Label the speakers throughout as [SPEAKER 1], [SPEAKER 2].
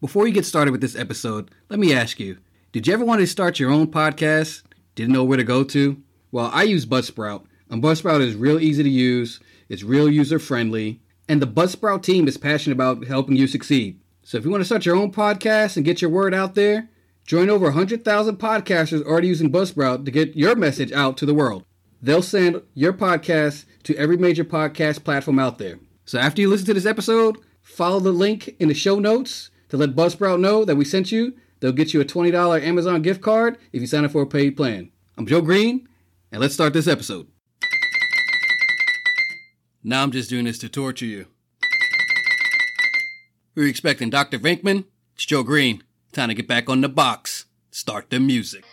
[SPEAKER 1] Before you get started with this episode, let me ask you Did you ever want to start your own podcast? Didn't know where to go to? Well, I use Buzzsprout, and Buzzsprout is real easy to use, it's real user friendly, and the Buzzsprout team is passionate about helping you succeed. So if you want to start your own podcast and get your word out there, join over 100,000 podcasters already using Buzzsprout to get your message out to the world. They'll send your podcast to every major podcast platform out there. So after you listen to this episode, follow the link in the show notes to let Buzzsprout know that we sent you. They'll get you a $20 Amazon gift card if you sign up for a paid plan. I'm Joe Green, and let's start this episode. Now I'm just doing this to torture you. We were expecting Dr. Venkman. It's Joe Green. Time to get back on the box. Start the music.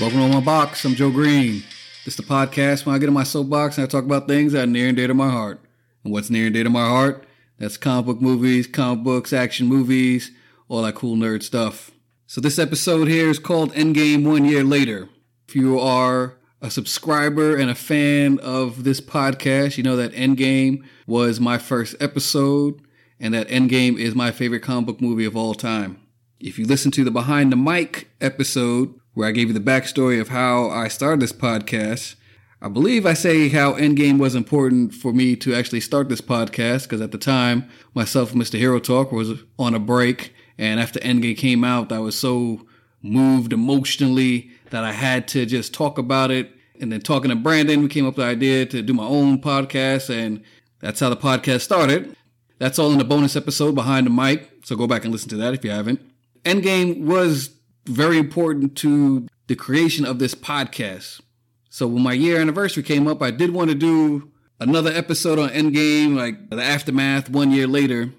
[SPEAKER 1] Welcome to my box. I'm Joe Green. This is the podcast when I get in my soapbox and I talk about things that are near and dear to my heart. And what's near and dear to my heart? That's comic book movies, comic books, action movies, all that cool nerd stuff. So this episode here is called Endgame One Year Later. If you are a subscriber and a fan of this podcast, you know that Endgame was my first episode and that Endgame is my favorite comic book movie of all time. If you listen to the Behind the Mic episode, where I gave you the backstory of how I started this podcast. I believe I say how Endgame was important for me to actually start this podcast because at the time, myself and Mr. Hero Talk was on a break. And after Endgame came out, I was so moved emotionally that I had to just talk about it. And then talking to Brandon, we came up with the idea to do my own podcast. And that's how the podcast started. That's all in the bonus episode behind the mic. So go back and listen to that if you haven't. Endgame was very important to the creation of this podcast. So when my year anniversary came up, I did want to do another episode on Endgame, like the aftermath one year later.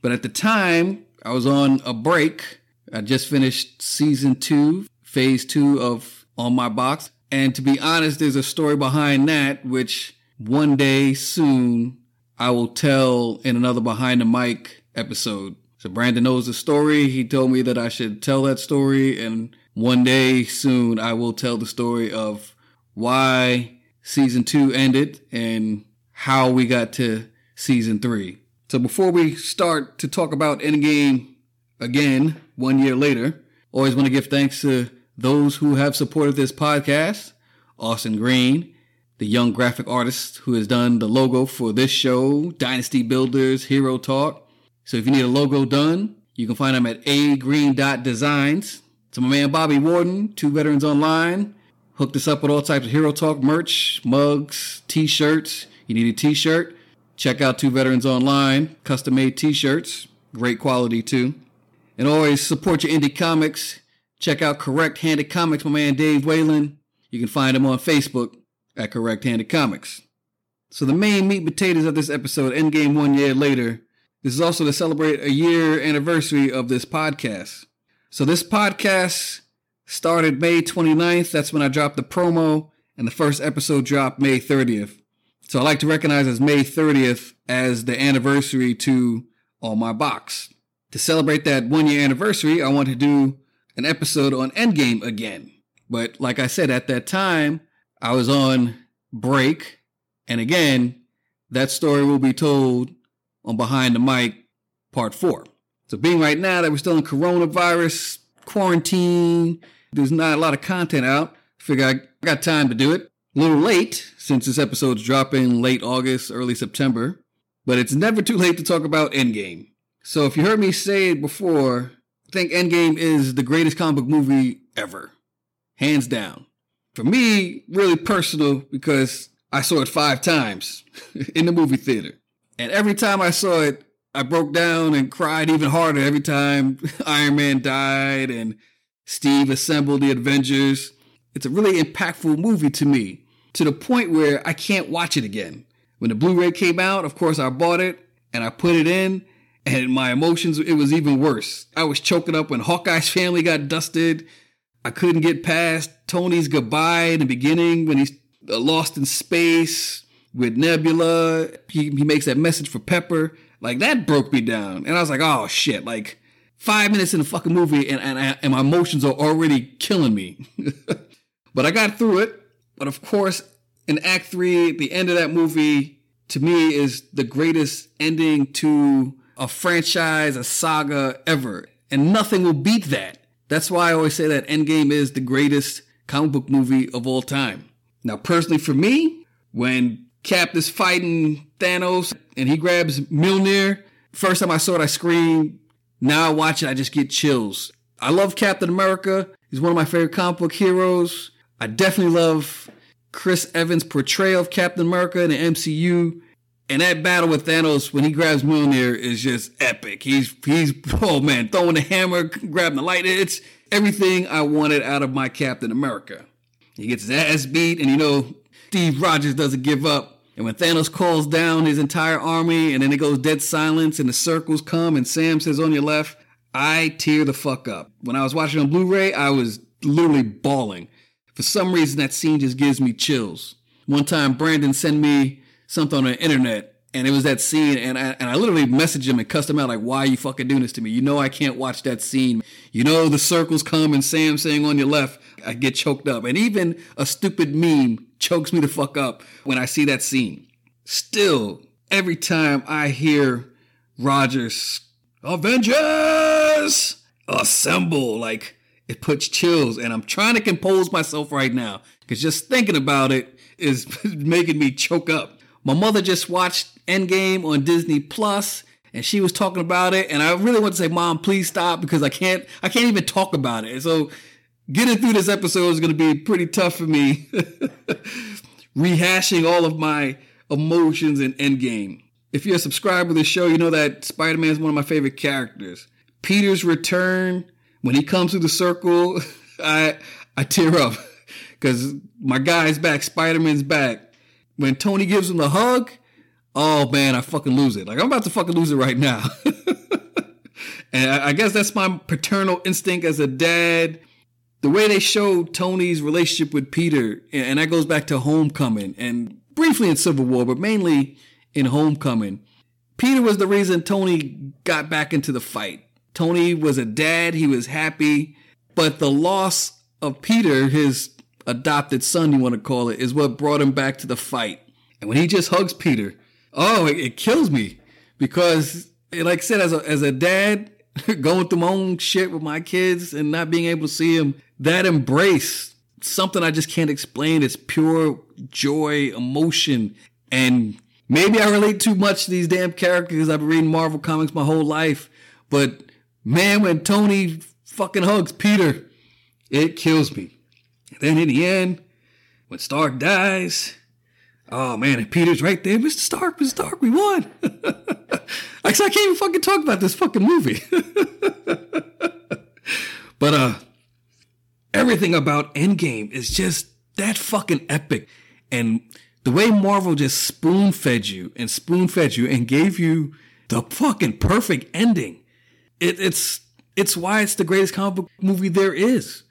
[SPEAKER 1] But at the time, I was on a break. I just finished season two, phase two of On My Box. And to be honest, there's a story behind that, which one day soon I will tell in another Behind the Mic episode. So Brandon knows the story. He told me that I should tell that story. And one day soon, I will tell the story of why season two ended and how we got to season three. So before we start to talk about Endgame again, one year later, always want to give thanks to those who have supported this podcast. Austin Green, the young graphic artist who has done the logo for this show, Dynasty Builders, Hero Talk. So if you need a logo done, you can find them at agreen.designs. To my man Bobby Warden, Two Veterans Online, hooked us up with all types of Hero Talk merch, mugs, t-shirts. You need a t-shirt? Check out Two Veterans Online, custom made t-shirts, great quality too. And always support your indie comics. Check out Correct Handed Comics, my man Dave Whalen. You can find him on Facebook at Correct Handed Comics. So the main meat potatoes of this episode, Endgame one year later, this is also to celebrate a year anniversary of this podcast. So this podcast started May 29th. That's when I dropped the promo, and the first episode dropped May 30th. So I like to recognize as May 30th as the anniversary to On My Box. To celebrate that one year anniversary, I want to do an episode on Endgame again. But like I said, at that time, I was on break. And again, that story will be told on Behind the Mic Part 4. So, being right now that we're still in coronavirus quarantine, there's not a lot of content out. Figure I got time to do it. A little late since this episode's dropping late August, early September, but it's never too late to talk about Endgame. So, if you heard me say it before, I think Endgame is the greatest comic book movie ever. Hands down. For me, really personal because I saw it five times in the movie theater. And every time I saw it, I broke down and cried even harder every time Iron Man died and Steve assembled the Avengers. It's a really impactful movie to me, to the point where I can't watch it again. When the Blu ray came out, of course, I bought it and I put it in, and my emotions, it was even worse. I was choking up when Hawkeye's family got dusted. I couldn't get past Tony's goodbye in the beginning when he's lost in space with Nebula. He, he makes that message for Pepper. Like that broke me down. And I was like, oh shit, like five minutes in the fucking movie and, and, and my emotions are already killing me. but I got through it. But of course, in Act Three, the end of that movie, to me, is the greatest ending to a franchise, a saga ever. And nothing will beat that. That's why I always say that Endgame is the greatest comic book movie of all time. Now, personally, for me, when Cap is fighting Thanos and he grabs Mjolnir, first time I saw it, I screamed. Now I watch it, I just get chills. I love Captain America. He's one of my favorite comic book heroes. I definitely love Chris Evans' portrayal of Captain America in the MCU. And that battle with Thanos when he grabs Mjolnir is just epic. He's he's oh man, throwing the hammer, grabbing the light. It's everything I wanted out of my Captain America. He gets his ass beat, and you know, Steve Rogers doesn't give up. And when Thanos calls down his entire army, and then it goes dead silence, and the circles come, and Sam says on your left, I tear the fuck up. When I was watching on Blu-ray, I was literally bawling. For some reason, that scene just gives me chills. One time, Brandon sent me something on the internet, and it was that scene, and I, and I literally messaged him and cussed him out, like, why are you fucking doing this to me? You know I can't watch that scene. You know the circles come and Sam saying on your left, I get choked up. And even a stupid meme chokes me the fuck up when I see that scene. Still, every time I hear Rogers, Avengers, assemble, like, it puts chills, and I'm trying to compose myself right now because just thinking about it is making me choke up. My mother just watched Endgame on Disney Plus, and she was talking about it, and I really want to say, "Mom, please stop," because I can't, I can't even talk about it. So, getting through this episode is going to be pretty tough for me, rehashing all of my emotions in Endgame. If you're a subscriber to the show, you know that Spider-Man is one of my favorite characters. Peter's return when he comes through the circle, I I tear up because my guy's back, Spider Man's back. When Tony gives him the hug, oh man, I fucking lose it. Like I'm about to fucking lose it right now. and I, guess that's my paternal instinct as a dad. The way they show Tony's relationship with Peter, and that goes back to Homecoming and briefly in Civil War, but mainly in Homecoming. Peter was the reason Tony got back into the fight. Tony was a dad, he was happy, but the loss of Peter, his adopted son, you want to call it, is what brought him back to the fight. And when he just hugs Peter, oh, it, it kills me because, like I said, as a, as a dad, going through my own shit with my kids and not being able to see him, that embrace, something I just can't explain. It's pure joy, emotion, and maybe I relate too much to these damn characters. I've been reading Marvel comics my whole life, but Man, when Tony fucking hugs Peter, it kills me. Then in the end, when Stark dies, oh man, and Peter's right there. Mr. Stark, Mr. Stark, we won. I can't even fucking talk about this fucking movie. but uh everything about Endgame is just that fucking epic. And the way Marvel just spoon fed you and spoon fed you and gave you the fucking perfect ending it, it's it's why it's the greatest comic book movie there is.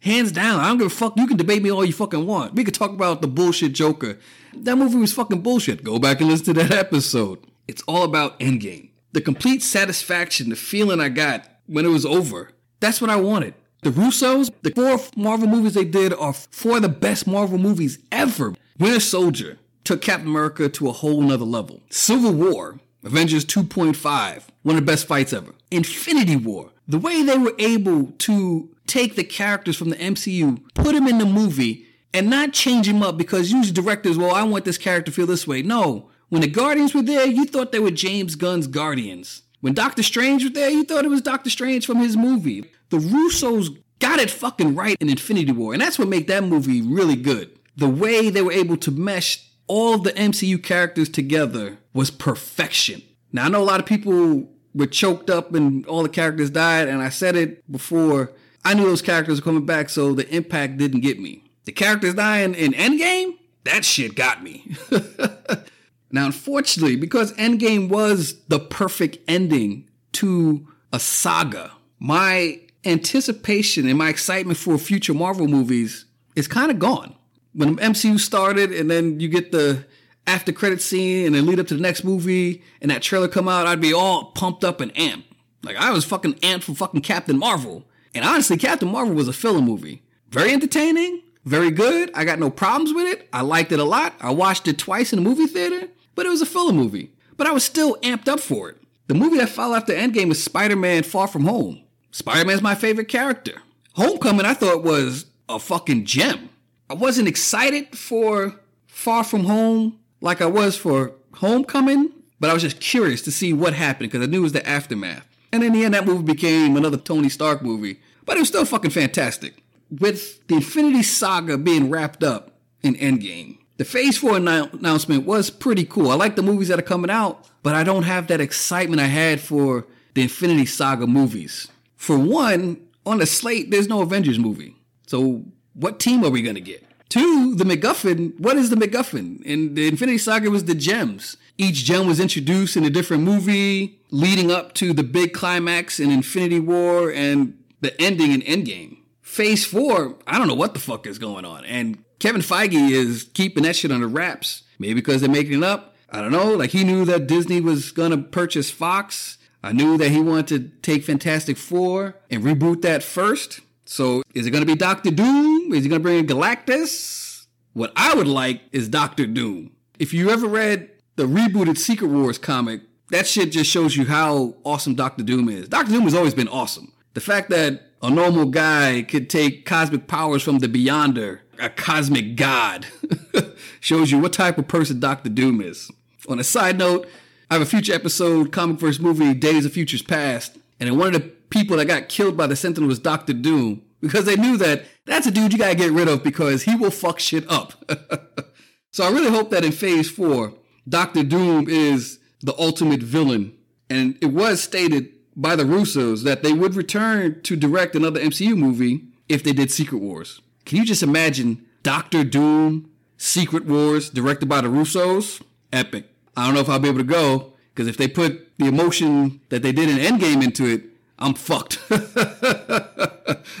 [SPEAKER 1] Hands down. I don't give a fuck. You can debate me all you fucking want. We could talk about the bullshit Joker. That movie was fucking bullshit. Go back and listen to that episode. It's all about Endgame. The complete satisfaction, the feeling I got when it was over. That's what I wanted. The Russos, the four Marvel movies they did are four of the best Marvel movies ever. Winter Soldier took Captain America to a whole nother level. Civil War Avengers 2.5, one of the best fights ever. Infinity War, the way they were able to take the characters from the MCU, put them in the movie, and not change them up because usually directors, well, I want this character to feel this way. No, when the Guardians were there, you thought they were James Gunn's Guardians. When Doctor Strange was there, you thought it was Doctor Strange from his movie. The Russos got it fucking right in Infinity War, and that's what made that movie really good. The way they were able to mesh all the MCU characters together was perfection. Now I know a lot of people were choked up and all the characters died, and I said it before. I knew those characters were coming back, so the impact didn't get me. The characters dying in Endgame, that shit got me. now, unfortunately, because Endgame was the perfect ending to a saga, my anticipation and my excitement for future Marvel movies is kind of gone when MCU started, and then you get the after credit scene, and then lead up to the next movie, and that trailer come out, I'd be all pumped up and amped. Like I was fucking amped for fucking Captain Marvel. And honestly, Captain Marvel was a filler movie. Very entertaining, very good. I got no problems with it. I liked it a lot. I watched it twice in the movie theater, but it was a filler movie. But I was still amped up for it. The movie that followed after Endgame is Spider Man Far From Home. Spider Man's my favorite character. Homecoming, I thought was a fucking gem. I wasn't excited for Far From Home like I was for Homecoming, but I was just curious to see what happened because I knew it was the aftermath. And in the end, that movie became another Tony Stark movie, but it was still fucking fantastic. With the Infinity Saga being wrapped up in Endgame, the Phase 4 announcement was pretty cool. I like the movies that are coming out, but I don't have that excitement I had for the Infinity Saga movies. For one, on the slate, there's no Avengers movie. So what team are we going to get? Two, the MacGuffin. What is the MacGuffin? In the Infinity Saga was the gems. Each gem was introduced in a different movie, leading up to the big climax in Infinity War and the ending in Endgame. Phase four, I don't know what the fuck is going on. And Kevin Feige is keeping that shit under wraps. Maybe because they're making it up. I don't know. Like he knew that Disney was gonna purchase Fox. I knew that he wanted to take Fantastic Four and reboot that first. So is it going to be Doctor Doom? Is he going to bring in Galactus? What I would like is Doctor Doom. If you ever read the rebooted Secret Wars comic, that shit just shows you how awesome Doctor Doom is. Doctor Doom has always been awesome. The fact that a normal guy could take cosmic powers from the Beyonder, a cosmic god, shows you what type of person Doctor Doom is. On a side note, I have a future episode, comic verse movie, Days of Futures Past, and in one of the people that got killed by the Sentinel was Doctor Doom because they knew that that's a dude you gotta get rid of because he will fuck shit up. so I really hope that in Phase Four, Doctor Doom is the ultimate villain, and it was stated by the Russos that they would return to direct another MCU movie if they did Secret Wars. Can you just imagine Doctor Doom, Secret Wars, directed by the Russos? Epic. I don't know if I'll be able to go because if they put the emotion that they did in Endgame into it, I'm fucked.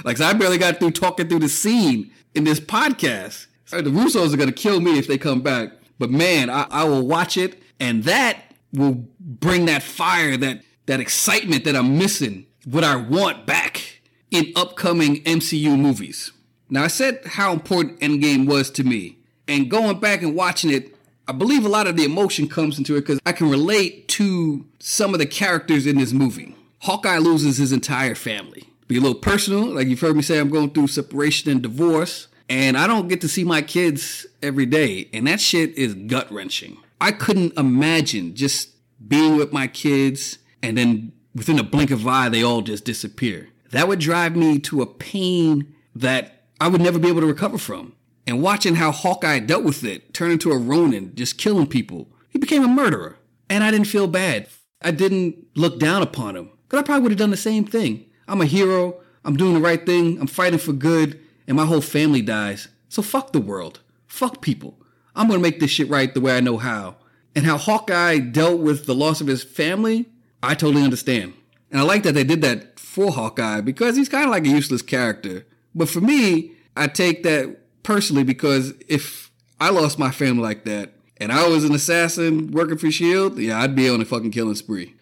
[SPEAKER 1] like, so I barely got through talking through the scene in this podcast. The Russos are going to kill me if they come back. But man, I, I will watch it, and that will bring that fire, that that excitement that I'm missing, what I want back in upcoming MCU movies. Now, I said how important Endgame was to me, and going back and watching it, I believe a lot of the emotion comes into it because I can relate to some of the characters in this movie. Hawkeye loses his entire family. Be a little personal, like you've heard me say, I'm going through separation and divorce, and I don't get to see my kids every day, and that shit is gut wrenching. I couldn't imagine just being with my kids and then within a blink of eye, they all just disappear. That would drive me to a pain that I would never be able to recover from. And watching how Hawkeye dealt with it, turned into a Ronin, just killing people, he became a murderer. And I didn't feel bad. I didn't look down upon him. Because I probably would have done the same thing. I'm a hero. I'm doing the right thing. I'm fighting for good. And my whole family dies. So fuck the world. Fuck people. I'm going to make this shit right the way I know how. And how Hawkeye dealt with the loss of his family, I totally understand. And I like that they did that for Hawkeye because he's kind of like a useless character. But for me, I take that personally because if I lost my family like that and I was an assassin working for S.H.I.E.L.D., yeah, I'd be on a fucking killing spree.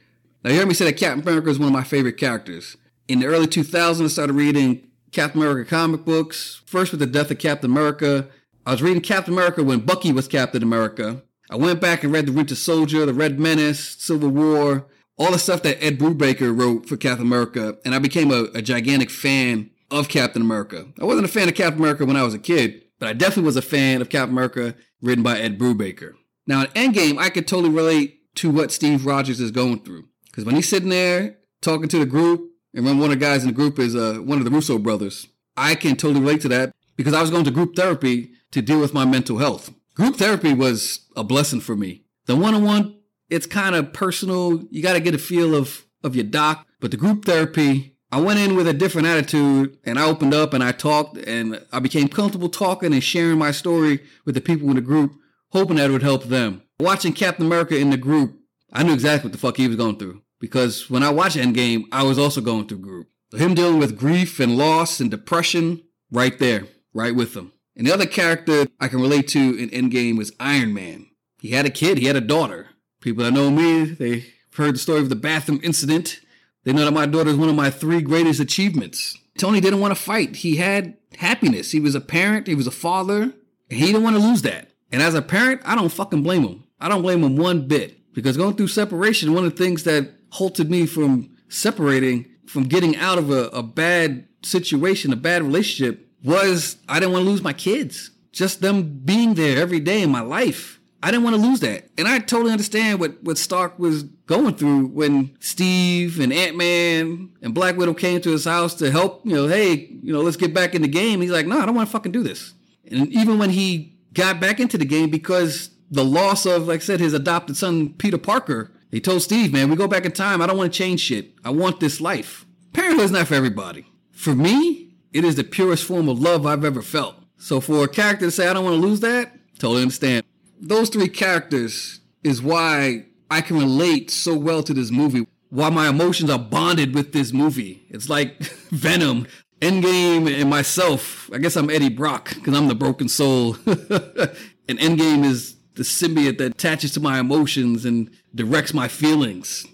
[SPEAKER 1] Now, you heard me say that Captain America is one of my favorite characters. In the early 2000s, I started reading Captain America comic books. First, with the death of Captain America. I was reading Captain America when Bucky was Captain America. I went back and read The Winter Soldier, The Red Menace, Civil War, all the stuff that Ed Brubaker wrote for Captain America. And I became a, a gigantic fan of Captain America. I wasn't a fan of Captain America when I was a kid, but I definitely was a fan of Captain America written by Ed Brubaker. Now, in Endgame, I could totally relate to what Steve Rogers is going through. Because when he's sitting there talking to the group, and when one of the guys in the group is uh, one of the Russo brothers, I can totally relate to that because I was going to group therapy to deal with my mental health. Group therapy was a blessing for me. The one on one, it's kind of personal. You got to get a feel of, of your doc. But the group therapy, I went in with a different attitude and I opened up and I talked and I became comfortable talking and sharing my story with the people in the group, hoping that it would help them. Watching Captain America in the group, I knew exactly what the fuck he was going through because when I watched Endgame, I was also going through group. Him dealing with grief and loss and depression, right there, right with him. And the other character I can relate to in Endgame was Iron Man. He had a kid, he had a daughter. People that know me, they've heard the story of the bathroom incident. They know that my daughter is one of my three greatest achievements. Tony didn't want to fight. He had happiness. He was a parent, he was a father, and he didn't want to lose that. And as a parent, I don't fucking blame him. I don't blame him one bit. Because going through separation, one of the things that halted me from separating, from getting out of a, a bad situation, a bad relationship, was I didn't want to lose my kids. Just them being there every day in my life. I didn't want to lose that. And I totally understand what, what Stark was going through when Steve and Ant Man and Black Widow came to his house to help, you know, hey, you know, let's get back in the game. He's like, no, I don't want to fucking do this. And even when he got back into the game because the loss of, like I said, his adopted son, Peter Parker, he told Steve, man, we go back in time. I don't want to change shit. I want this life. Parenthood is not for everybody. For me, it is the purest form of love I've ever felt. So for a character to say, I don't want to lose that, totally understand those three characters is why I can relate so well to this movie. Why my emotions are bonded with this movie. It's like Venom, Endgame, and myself. I guess I'm Eddie Brock because I'm the broken soul. and Endgame is the symbiote that attaches to my emotions and directs my feelings.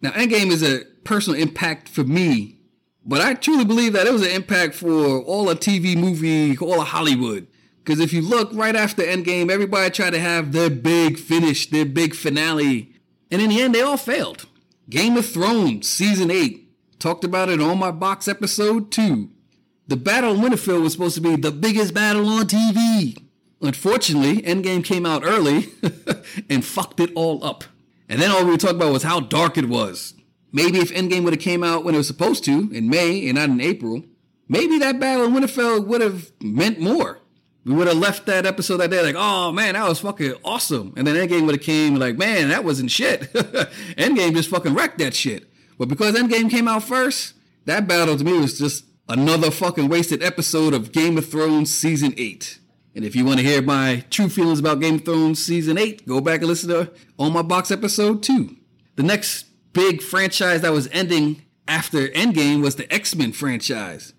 [SPEAKER 1] Now, Endgame is a personal impact for me, but I truly believe that it was an impact for all of TV, movie, all of Hollywood. Because if you look right after Endgame, everybody tried to have their big finish, their big finale. And in the end, they all failed. Game of Thrones, Season 8. Talked about it on my box episode 2. The Battle of Winterfell was supposed to be the biggest battle on TV. Unfortunately, Endgame came out early and fucked it all up. And then all we were talking about was how dark it was. Maybe if Endgame would have came out when it was supposed to, in May and not in April, maybe that Battle in Winterfell would have meant more we would have left that episode that day like, oh man, that was fucking awesome. And then Endgame would have came like, man, that wasn't shit. Endgame just fucking wrecked that shit. But because Endgame came out first, that battle to me was just another fucking wasted episode of Game of Thrones season eight. And if you want to hear my true feelings about Game of Thrones season eight, go back and listen to On My Box episode two. The next big franchise that was ending after Endgame was the X Men franchise.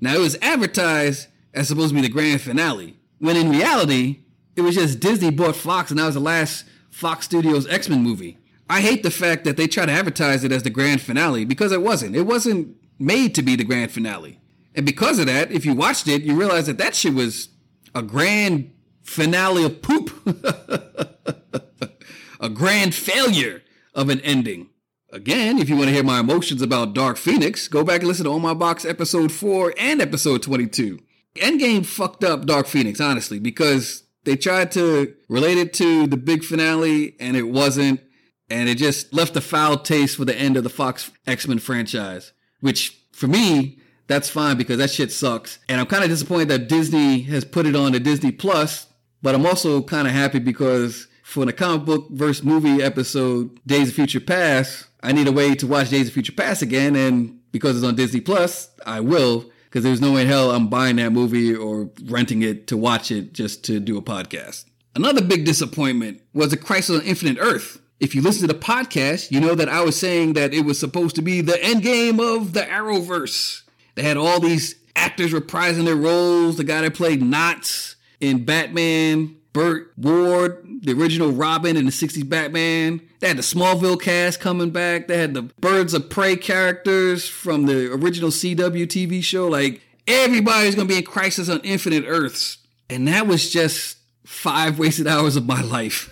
[SPEAKER 1] Now it was advertised as supposed to be the grand finale. When in reality, it was just Disney bought Fox and that was the last Fox Studios X Men movie. I hate the fact that they try to advertise it as the grand finale because it wasn't. It wasn't made to be the grand finale. And because of that, if you watched it, you realize that that shit was a grand finale of poop. a grand failure of an ending. Again, if you want to hear my emotions about Dark Phoenix, go back and listen to On My Box episode 4 and episode 22. Endgame fucked up Dark Phoenix, honestly, because they tried to relate it to the big finale and it wasn't. And it just left a foul taste for the end of the Fox X Men franchise, which for me, that's fine because that shit sucks. And I'm kind of disappointed that Disney has put it on the Disney Plus, but I'm also kind of happy because for the comic book versus movie episode Days of Future Past, I need a way to watch Days of Future Past again. And because it's on Disney Plus, I will because there's no way in hell I'm buying that movie or renting it to watch it just to do a podcast. Another big disappointment was the Crisis on Infinite Earth. If you listen to the podcast, you know that I was saying that it was supposed to be the end game of the Arrowverse. They had all these actors reprising their roles. The guy that played Knots in Batman, Burt Ward, the original Robin in the 60s Batman. They had the Smallville cast coming back. They had the Birds of Prey characters from the original CW TV show. Like, everybody's going to be in Crisis on Infinite Earths. And that was just five wasted hours of my life.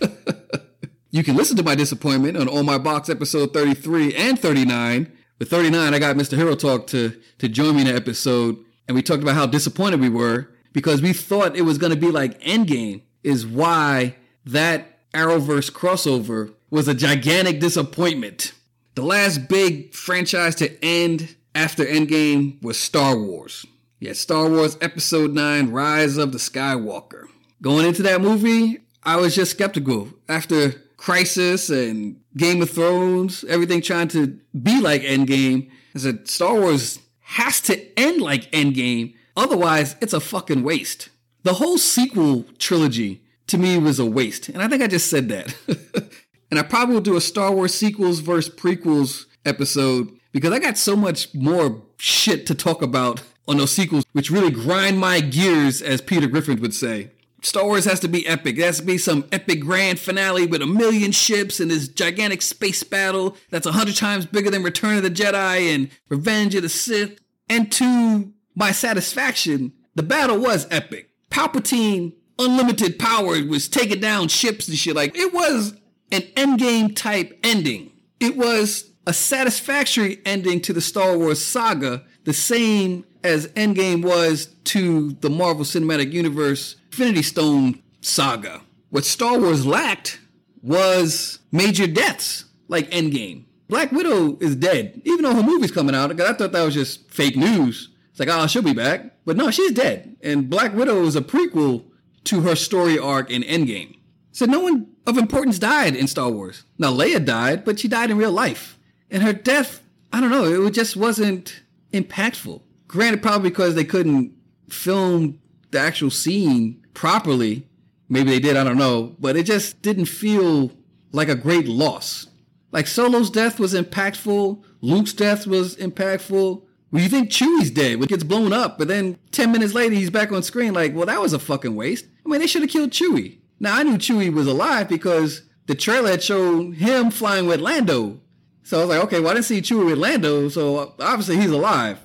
[SPEAKER 1] you can listen to my disappointment on All My Box episode 33 and 39. With 39, I got Mr. Hero Talk to, to join me in the episode. And we talked about how disappointed we were because we thought it was going to be like Endgame is why that Arrowverse crossover was a gigantic disappointment. The last big franchise to end after Endgame was Star Wars. Yeah, Star Wars Episode 9 Rise of the Skywalker. Going into that movie, I was just skeptical. After Crisis and Game of Thrones, everything trying to be like Endgame, I said, Star Wars has to end like Endgame. Otherwise, it's a fucking waste. The whole sequel trilogy to me was a waste. And I think I just said that. and I probably will do a Star Wars sequels versus prequels episode because I got so much more shit to talk about on those sequels, which really grind my gears, as Peter Griffin would say. Star Wars has to be epic. It has to be some epic grand finale with a million ships and this gigantic space battle that's a hundred times bigger than Return of the Jedi and Revenge of the Sith. And to my satisfaction, the battle was epic. Palpatine, unlimited power, was taking down ships and shit. Like, it was an endgame type ending. It was a satisfactory ending to the Star Wars saga, the same as Endgame was to the Marvel Cinematic Universe Infinity Stone saga. What Star Wars lacked was major deaths like Endgame. Black Widow is dead, even though her movie's coming out. I thought that was just fake news. It's like, oh, she'll be back. But no, she's dead. And Black Widow is a prequel to her story arc in Endgame. So no one of importance died in Star Wars. Now, Leia died, but she died in real life. And her death, I don't know, it just wasn't impactful. Granted, probably because they couldn't film the actual scene properly. Maybe they did, I don't know. But it just didn't feel like a great loss. Like Solo's death was impactful. Luke's death was impactful. Well, you think Chewie's dead when he gets blown up, but then 10 minutes later he's back on screen like, well, that was a fucking waste. I mean, they should have killed Chewie. Now, I knew Chewie was alive because the trailer had shown him flying with Lando. So I was like, okay, well, I didn't see Chewie with Lando, so obviously he's alive.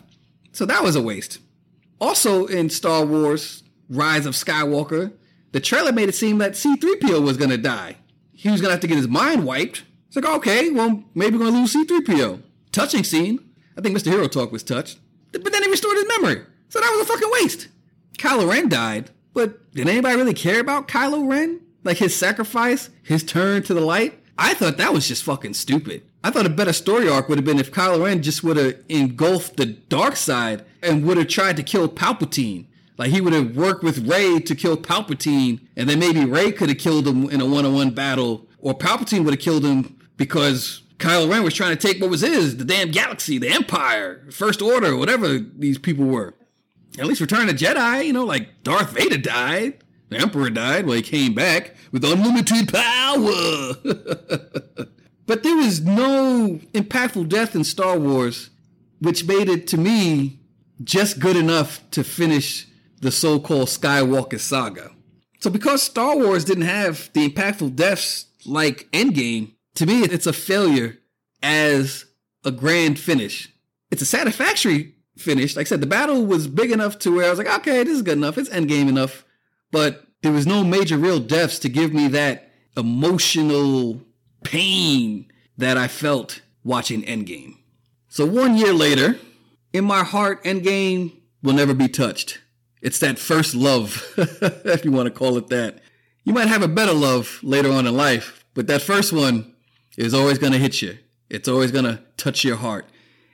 [SPEAKER 1] So that was a waste. Also in Star Wars Rise of Skywalker, the trailer made it seem that C3PO was to die. He was to have to get his mind wiped it's like, okay, well, maybe we're to lose C3PO. Touching scene. I think Mr. Hero Talk was touched. But then he restored his memory. So that was a fucking waste. Kylo Ren died, but did anybody really care about Kylo Ren? Like his sacrifice, his turn to the light? I thought that was just fucking stupid. I thought a better story arc would have been if Kylo Ren just would have engulfed the dark side and would have tried to kill Palpatine. Like he would have worked with Rey to kill Palpatine, and then maybe Rey could have killed him in a one-on-one battle, or Palpatine would have killed him because Kylo Ren was trying to take what was his, the damn galaxy, the Empire, First Order, whatever these people were. At least Return of Jedi, you know, like Darth Vader died, the Emperor died, well, he came back with unlimited power. but there was no impactful death in Star Wars, which made it to me just good enough to finish the so called Skywalker saga. So, because Star Wars didn't have the impactful deaths like Endgame, to me, it's a failure as a grand finish. It's a satisfactory finish. Like I said, the battle was big enough to where I was like, okay, this is good enough. It's endgame enough. But there was no major real deaths to give me that emotional pain that I felt watching Endgame. So one year later, in my heart, Endgame will never be touched. It's that first love, if you want to call it that. You might have a better love later on in life, but that first one is always going to hit you. It's always going to touch your heart.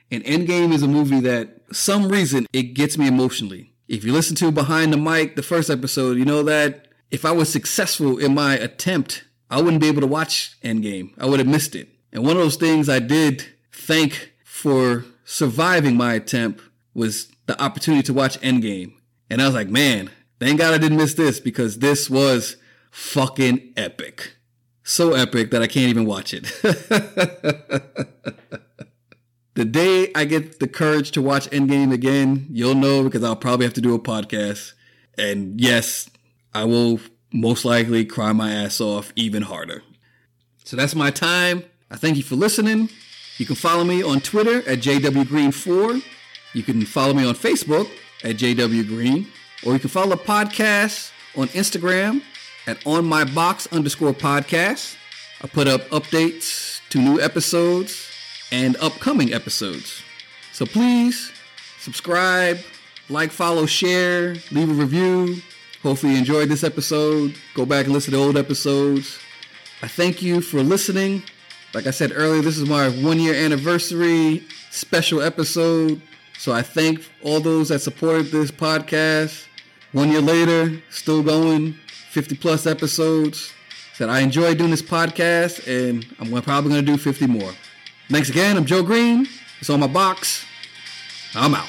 [SPEAKER 1] And Endgame is a movie that some reason it gets me emotionally. If you listen to Behind the Mic, the first episode, you know that if I was successful in my attempt, I wouldn't be able to watch Endgame. I would have missed it. And one of those things I did thank for surviving my attempt was the opportunity to watch Endgame. And I was like, man, thank God I didn't miss this because this was fucking epic so epic that I can't even watch it. the day I get the courage to watch Endgame again, you'll know because I'll probably have to do a podcast. And yes, I will most likely cry my ass off even harder. So that's my time. I thank you for listening. You can follow me on Twitter at JWGreen4. You can follow me on Facebook at JWGreen. Or you can follow the podcast on Instagram at on my box underscore podcast. I put up updates to new episodes and upcoming episodes. So please subscribe, like, follow, share, leave a review. Hopefully you enjoyed this episode. Go back and listen to old episodes. I thank you for listening. Like I said earlier, this is my one year anniversary special episode. So I thank all those that supported this podcast. One year later, still going. 50 plus episodes. Said I enjoy doing this podcast, and I'm probably going to do 50 more. Thanks again. I'm Joe Green. It's on my box. I'm out.